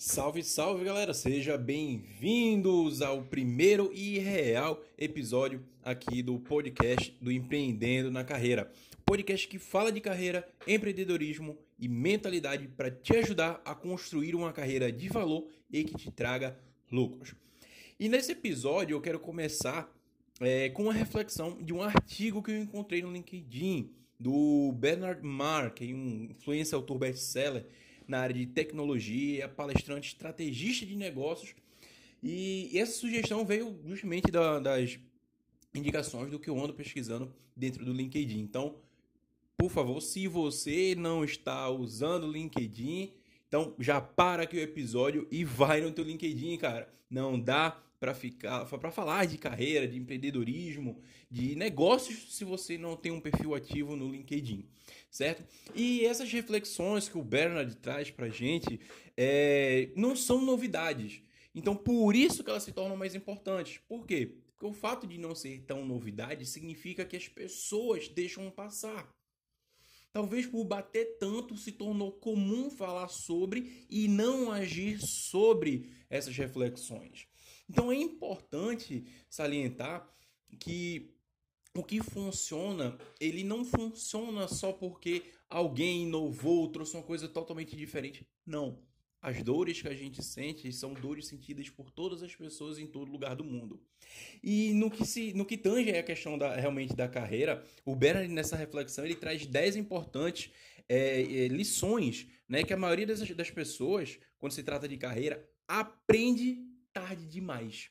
Salve, salve galera! Sejam bem-vindos ao primeiro e real episódio aqui do podcast do Empreendendo na Carreira. Podcast que fala de carreira, empreendedorismo e mentalidade para te ajudar a construir uma carreira de valor e que te traga lucros. E nesse episódio eu quero começar é, com uma reflexão de um artigo que eu encontrei no LinkedIn do Bernard Mark, um influencer autor best-seller na área de tecnologia, palestrante, estrategista de negócios. E essa sugestão veio justamente da, das indicações do que eu ando pesquisando dentro do LinkedIn. Então, por favor, se você não está usando o LinkedIn, então já para aqui o episódio e vai no teu LinkedIn, cara. Não dá para ficar para falar de carreira, de empreendedorismo, de negócios se você não tem um perfil ativo no LinkedIn, certo? E essas reflexões que o Bernard traz para gente é, não são novidades. Então, por isso que elas se tornam mais importantes. Por quê? Porque o fato de não ser tão novidade significa que as pessoas deixam passar. Talvez por bater tanto se tornou comum falar sobre e não agir sobre essas reflexões. Então é importante salientar que o que funciona, ele não funciona só porque alguém inovou, trouxe uma coisa totalmente diferente. Não. As dores que a gente sente são dores sentidas por todas as pessoas em todo lugar do mundo. E no que, se, no que tange a questão da, realmente da carreira, o Bernard, nessa reflexão, ele traz 10 importantes é, é, lições né, que a maioria das, das pessoas, quando se trata de carreira, aprende tarde demais.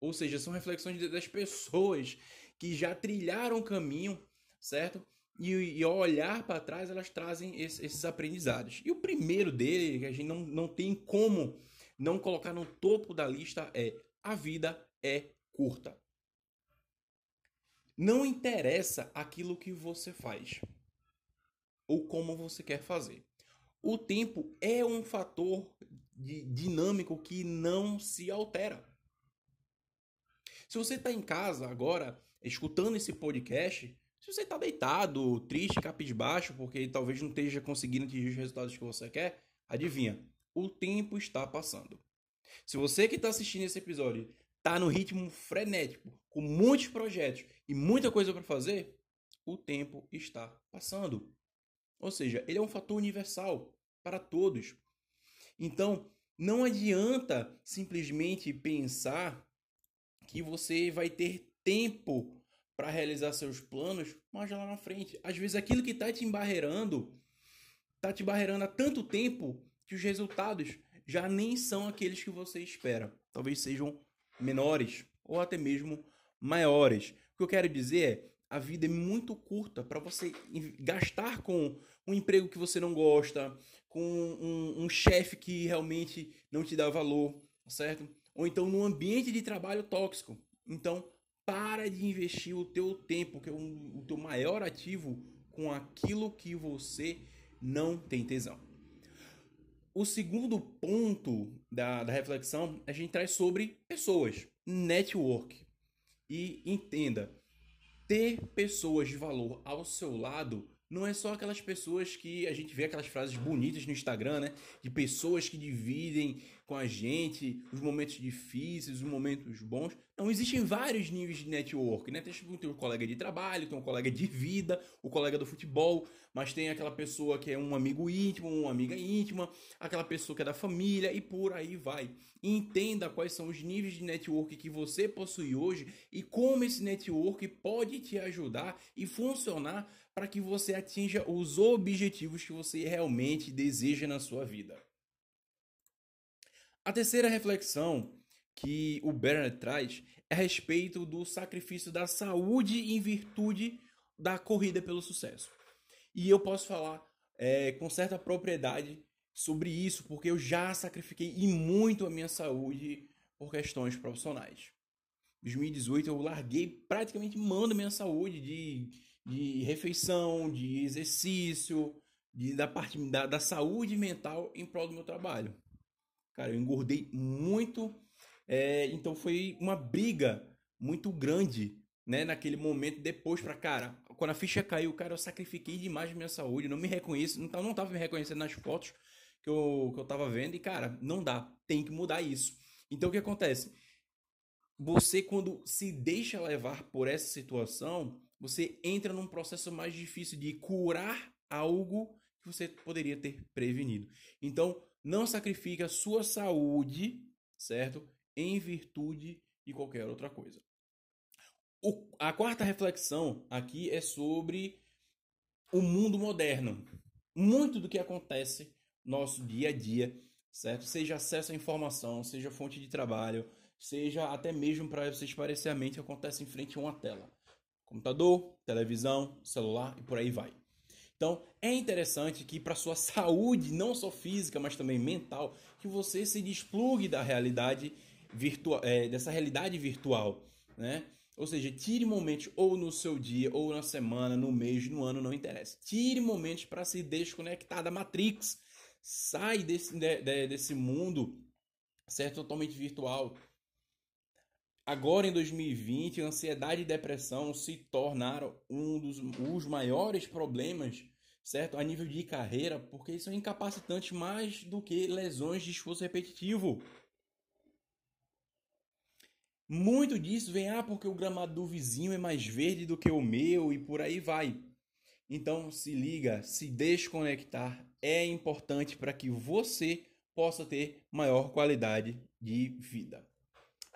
Ou seja, são reflexões das pessoas que já trilharam o caminho, certo? E, e ao olhar para trás, elas trazem esse, esses aprendizados. E o primeiro dele, que a gente não, não tem como não colocar no topo da lista, é: a vida é curta. Não interessa aquilo que você faz ou como você quer fazer. O tempo é um fator dinâmico que não se altera. Se você está em casa agora, escutando esse podcast, se você está deitado, triste, baixo, porque talvez não esteja conseguindo atingir os resultados que você quer, adivinha, o tempo está passando. Se você que está assistindo esse episódio está no ritmo frenético, com muitos projetos e muita coisa para fazer, o tempo está passando. Ou seja, ele é um fator universal para todos. Então, não adianta simplesmente pensar que você vai ter tempo para realizar seus planos mais lá na frente. Às vezes aquilo que está te embarreirando, está te barreirando há tanto tempo que os resultados já nem são aqueles que você espera. Talvez sejam menores ou até mesmo maiores. O que eu quero dizer é, a vida é muito curta para você gastar com um emprego que você não gosta, com um, um chefe que realmente não te dá valor, certo? Ou então num ambiente de trabalho tóxico. Então, para de investir o teu tempo, que é um, o teu maior ativo, com aquilo que você não tem tesão. O segundo ponto da, da reflexão, a gente traz sobre pessoas, network. E entenda, ter pessoas de valor ao seu lado não é só aquelas pessoas que a gente vê aquelas frases bonitas no Instagram, né? De pessoas que dividem com a gente os momentos difíceis, os momentos bons. Não, existem vários níveis de network, né? Tem, tem um colega de trabalho, tem um colega de vida, o colega do futebol, mas tem aquela pessoa que é um amigo íntimo, uma amiga íntima, aquela pessoa que é da família e por aí vai. Entenda quais são os níveis de network que você possui hoje e como esse network pode te ajudar e funcionar para que você atinja os objetivos que você realmente deseja na sua vida. A terceira reflexão que o Bernard traz é a respeito do sacrifício da saúde em virtude da corrida pelo sucesso. E eu posso falar é, com certa propriedade sobre isso, porque eu já sacrifiquei e muito a minha saúde por questões profissionais. Em 2018 eu larguei praticamente mão da minha saúde de de refeição, de exercício, de, da parte da, da saúde mental em prol do meu trabalho. Cara, eu engordei muito, é, então foi uma briga muito grande, né, naquele momento depois para cara, quando a ficha caiu, cara, eu sacrifiquei demais minha saúde, não me reconheço, não, não tava me reconhecendo nas fotos que eu, que eu tava vendo e, cara, não dá. Tem que mudar isso. Então, o que acontece? Você, quando se deixa levar por essa situação, você entra num processo mais difícil de curar algo que você poderia ter prevenido. Então, não sacrifique a sua saúde, certo? Em virtude de qualquer outra coisa. O, a quarta reflexão aqui é sobre o mundo moderno. Muito do que acontece no nosso dia a dia, certo? Seja acesso à informação, seja fonte de trabalho, seja até mesmo para vocês parecer a mente, acontece em frente a uma tela. Computador, televisão, celular e por aí vai. Então, é interessante que para sua saúde, não só física, mas também mental, que você se desplugue da realidade virtual, é, dessa realidade virtual, né? Ou seja, tire momentos ou no seu dia, ou na semana, no mês, no ano, não interessa. Tire momentos para se desconectar da Matrix. Sai desse, de, de, desse mundo, certo? Totalmente virtual. Agora em 2020, ansiedade e depressão se tornaram um dos os maiores problemas, certo? A nível de carreira, porque são incapacitantes mais do que lesões de esforço repetitivo. Muito disso vem, ah, porque o gramado do vizinho é mais verde do que o meu e por aí vai. Então se liga, se desconectar é importante para que você possa ter maior qualidade de vida.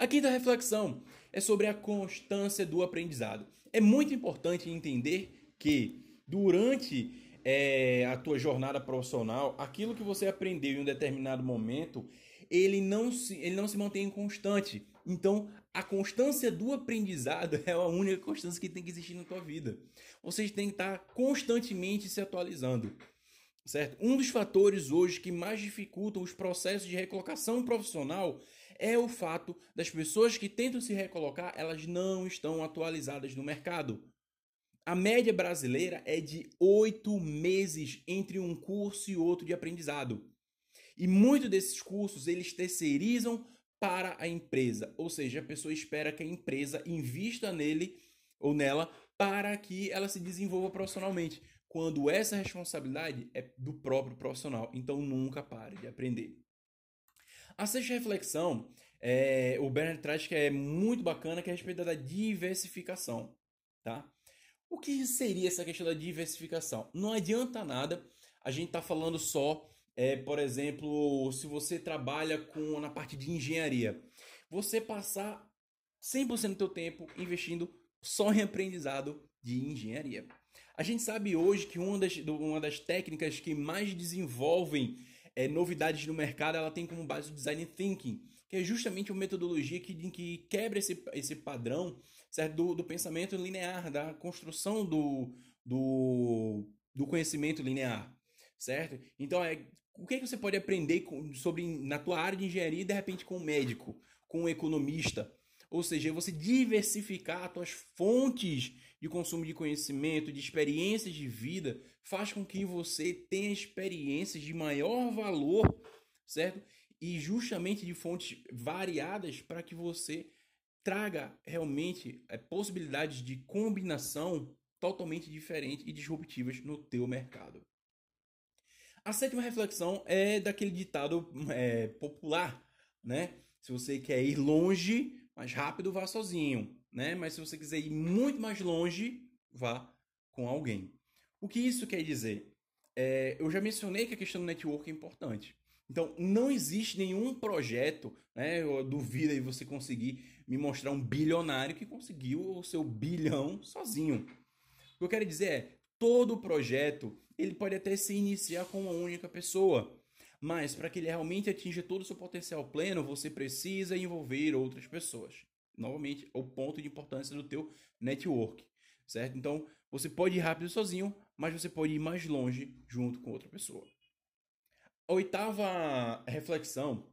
A quinta reflexão é sobre a constância do aprendizado. É muito importante entender que durante é, a tua jornada profissional, aquilo que você aprendeu em um determinado momento, ele não se, ele não se mantém constante. Então, a constância do aprendizado é a única constância que tem que existir na tua vida. Vocês têm que estar constantemente se atualizando. Certo? Um dos fatores hoje que mais dificultam os processos de recolocação profissional é o fato das pessoas que tentam se recolocar, elas não estão atualizadas no mercado. A média brasileira é de oito meses entre um curso e outro de aprendizado. E muitos desses cursos eles terceirizam para a empresa, ou seja, a pessoa espera que a empresa invista nele ou nela para que ela se desenvolva profissionalmente, quando essa responsabilidade é do próprio profissional. Então nunca pare de aprender. A sexta reflexão, é, o Bernard traz que é muito bacana, que é a respeito da diversificação, tá? O que seria essa questão da diversificação? Não adianta nada a gente estar tá falando só é, por exemplo, se você trabalha com na parte de engenharia, você passar 100% do teu tempo investindo só em aprendizado de engenharia. A gente sabe hoje que uma das, uma das técnicas que mais desenvolvem é, novidades no mercado, ela tem como base o design thinking, que é justamente uma metodologia que, que quebra esse, esse padrão certo? Do, do pensamento linear, da construção do, do, do conhecimento linear, certo? Então é o que, é que você pode aprender com, sobre na tua área de engenharia de repente com um médico, com um economista? Ou seja, você diversificar as tuas fontes de consumo de conhecimento, de experiências de vida, faz com que você tenha experiências de maior valor, certo? E justamente de fontes variadas para que você traga realmente é, possibilidades de combinação totalmente diferentes e disruptivas no teu mercado. A sétima reflexão é daquele ditado é, popular, né? Se você quer ir longe, mais rápido, vá sozinho, né? Mas se você quiser ir muito mais longe, vá com alguém. O que isso quer dizer? É, eu já mencionei que a questão do network é importante. Então, não existe nenhum projeto, né? Eu duvido aí você conseguir me mostrar um bilionário que conseguiu o seu bilhão sozinho. O que eu quero dizer é, todo projeto ele pode até se iniciar com uma única pessoa. Mas para que ele realmente atinja todo o seu potencial pleno, você precisa envolver outras pessoas. Novamente, o ponto de importância do teu network, certo? Então, você pode ir rápido sozinho, mas você pode ir mais longe junto com outra pessoa. A oitava reflexão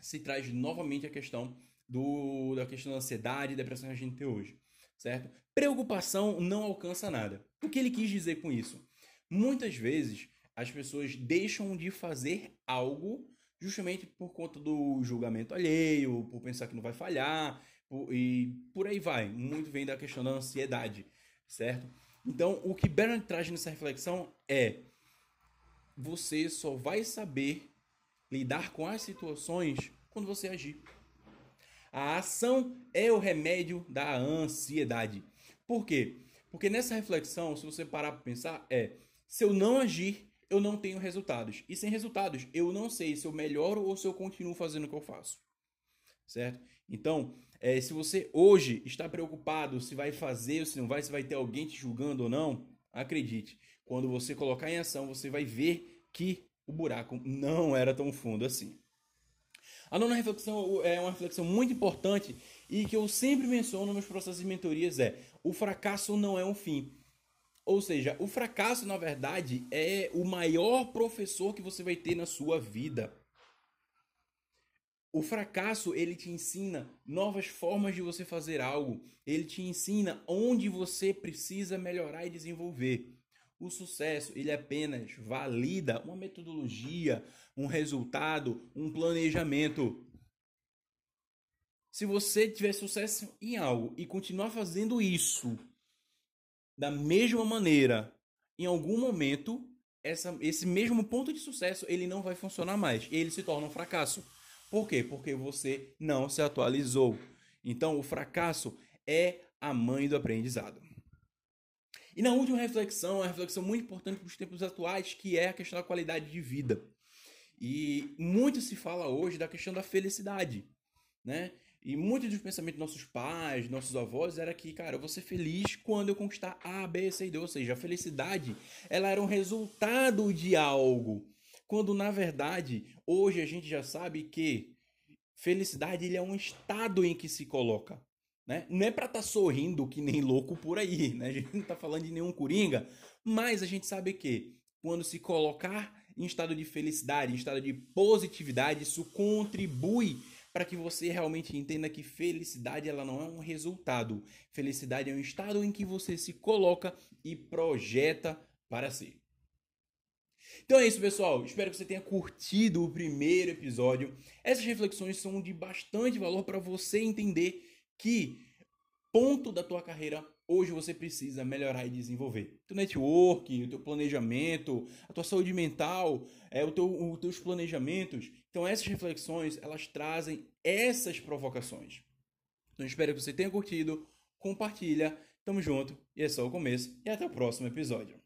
se traz novamente a questão do, da questão da ansiedade e depressão que a gente tem hoje, certo? Preocupação não alcança nada. O que ele quis dizer com isso? Muitas vezes as pessoas deixam de fazer algo justamente por conta do julgamento alheio, por pensar que não vai falhar, por, e por aí vai. Muito vem da questão da ansiedade, certo? Então, o que Bernard traz nessa reflexão é: você só vai saber lidar com as situações quando você agir. A ação é o remédio da ansiedade. Por quê? Porque nessa reflexão, se você parar para pensar, é se eu não agir, eu não tenho resultados. E sem resultados, eu não sei se eu melhoro ou se eu continuo fazendo o que eu faço. Certo? Então, é, se você hoje está preocupado se vai fazer ou se não vai, se vai ter alguém te julgando ou não, acredite, quando você colocar em ação, você vai ver que o buraco não era tão fundo assim. A nona reflexão é uma reflexão muito importante e que eu sempre menciono nos meus processos de mentorias é: o fracasso não é um fim. Ou seja, o fracasso, na verdade, é o maior professor que você vai ter na sua vida. O fracasso, ele te ensina novas formas de você fazer algo. Ele te ensina onde você precisa melhorar e desenvolver. O sucesso, ele apenas valida uma metodologia, um resultado, um planejamento. Se você tiver sucesso em algo e continuar fazendo isso da mesma maneira, em algum momento, essa, esse mesmo ponto de sucesso ele não vai funcionar mais. Ele se torna um fracasso. Por quê? Porque você não se atualizou. Então, o fracasso é a mãe do aprendizado. E na última reflexão, uma reflexão muito importante para os tempos atuais, que é a questão da qualidade de vida. E muito se fala hoje da questão da felicidade, né? E muito dos pensamentos dos nossos pais, nossos avós, era que, cara, eu vou ser feliz quando eu conquistar A, B, C e D. Ou seja, a felicidade, ela era um resultado de algo. Quando, na verdade, hoje a gente já sabe que felicidade ele é um estado em que se coloca. Né? Não é para estar tá sorrindo que nem louco por aí, né? A gente não está falando de nenhum coringa, mas a gente sabe que quando se colocar em estado de felicidade, em estado de positividade, isso contribui para que você realmente entenda que felicidade ela não é um resultado. Felicidade é um estado em que você se coloca e projeta para si. Então é isso, pessoal. Espero que você tenha curtido o primeiro episódio. Essas reflexões são de bastante valor para você entender que ponto da tua carreira hoje você precisa melhorar e desenvolver. O teu network, o teu planejamento, a tua saúde mental, é, o teu, os teus planejamentos. Então essas reflexões, elas trazem essas provocações. Então espero que você tenha curtido, compartilha, tamo junto e é só o começo e até o próximo episódio.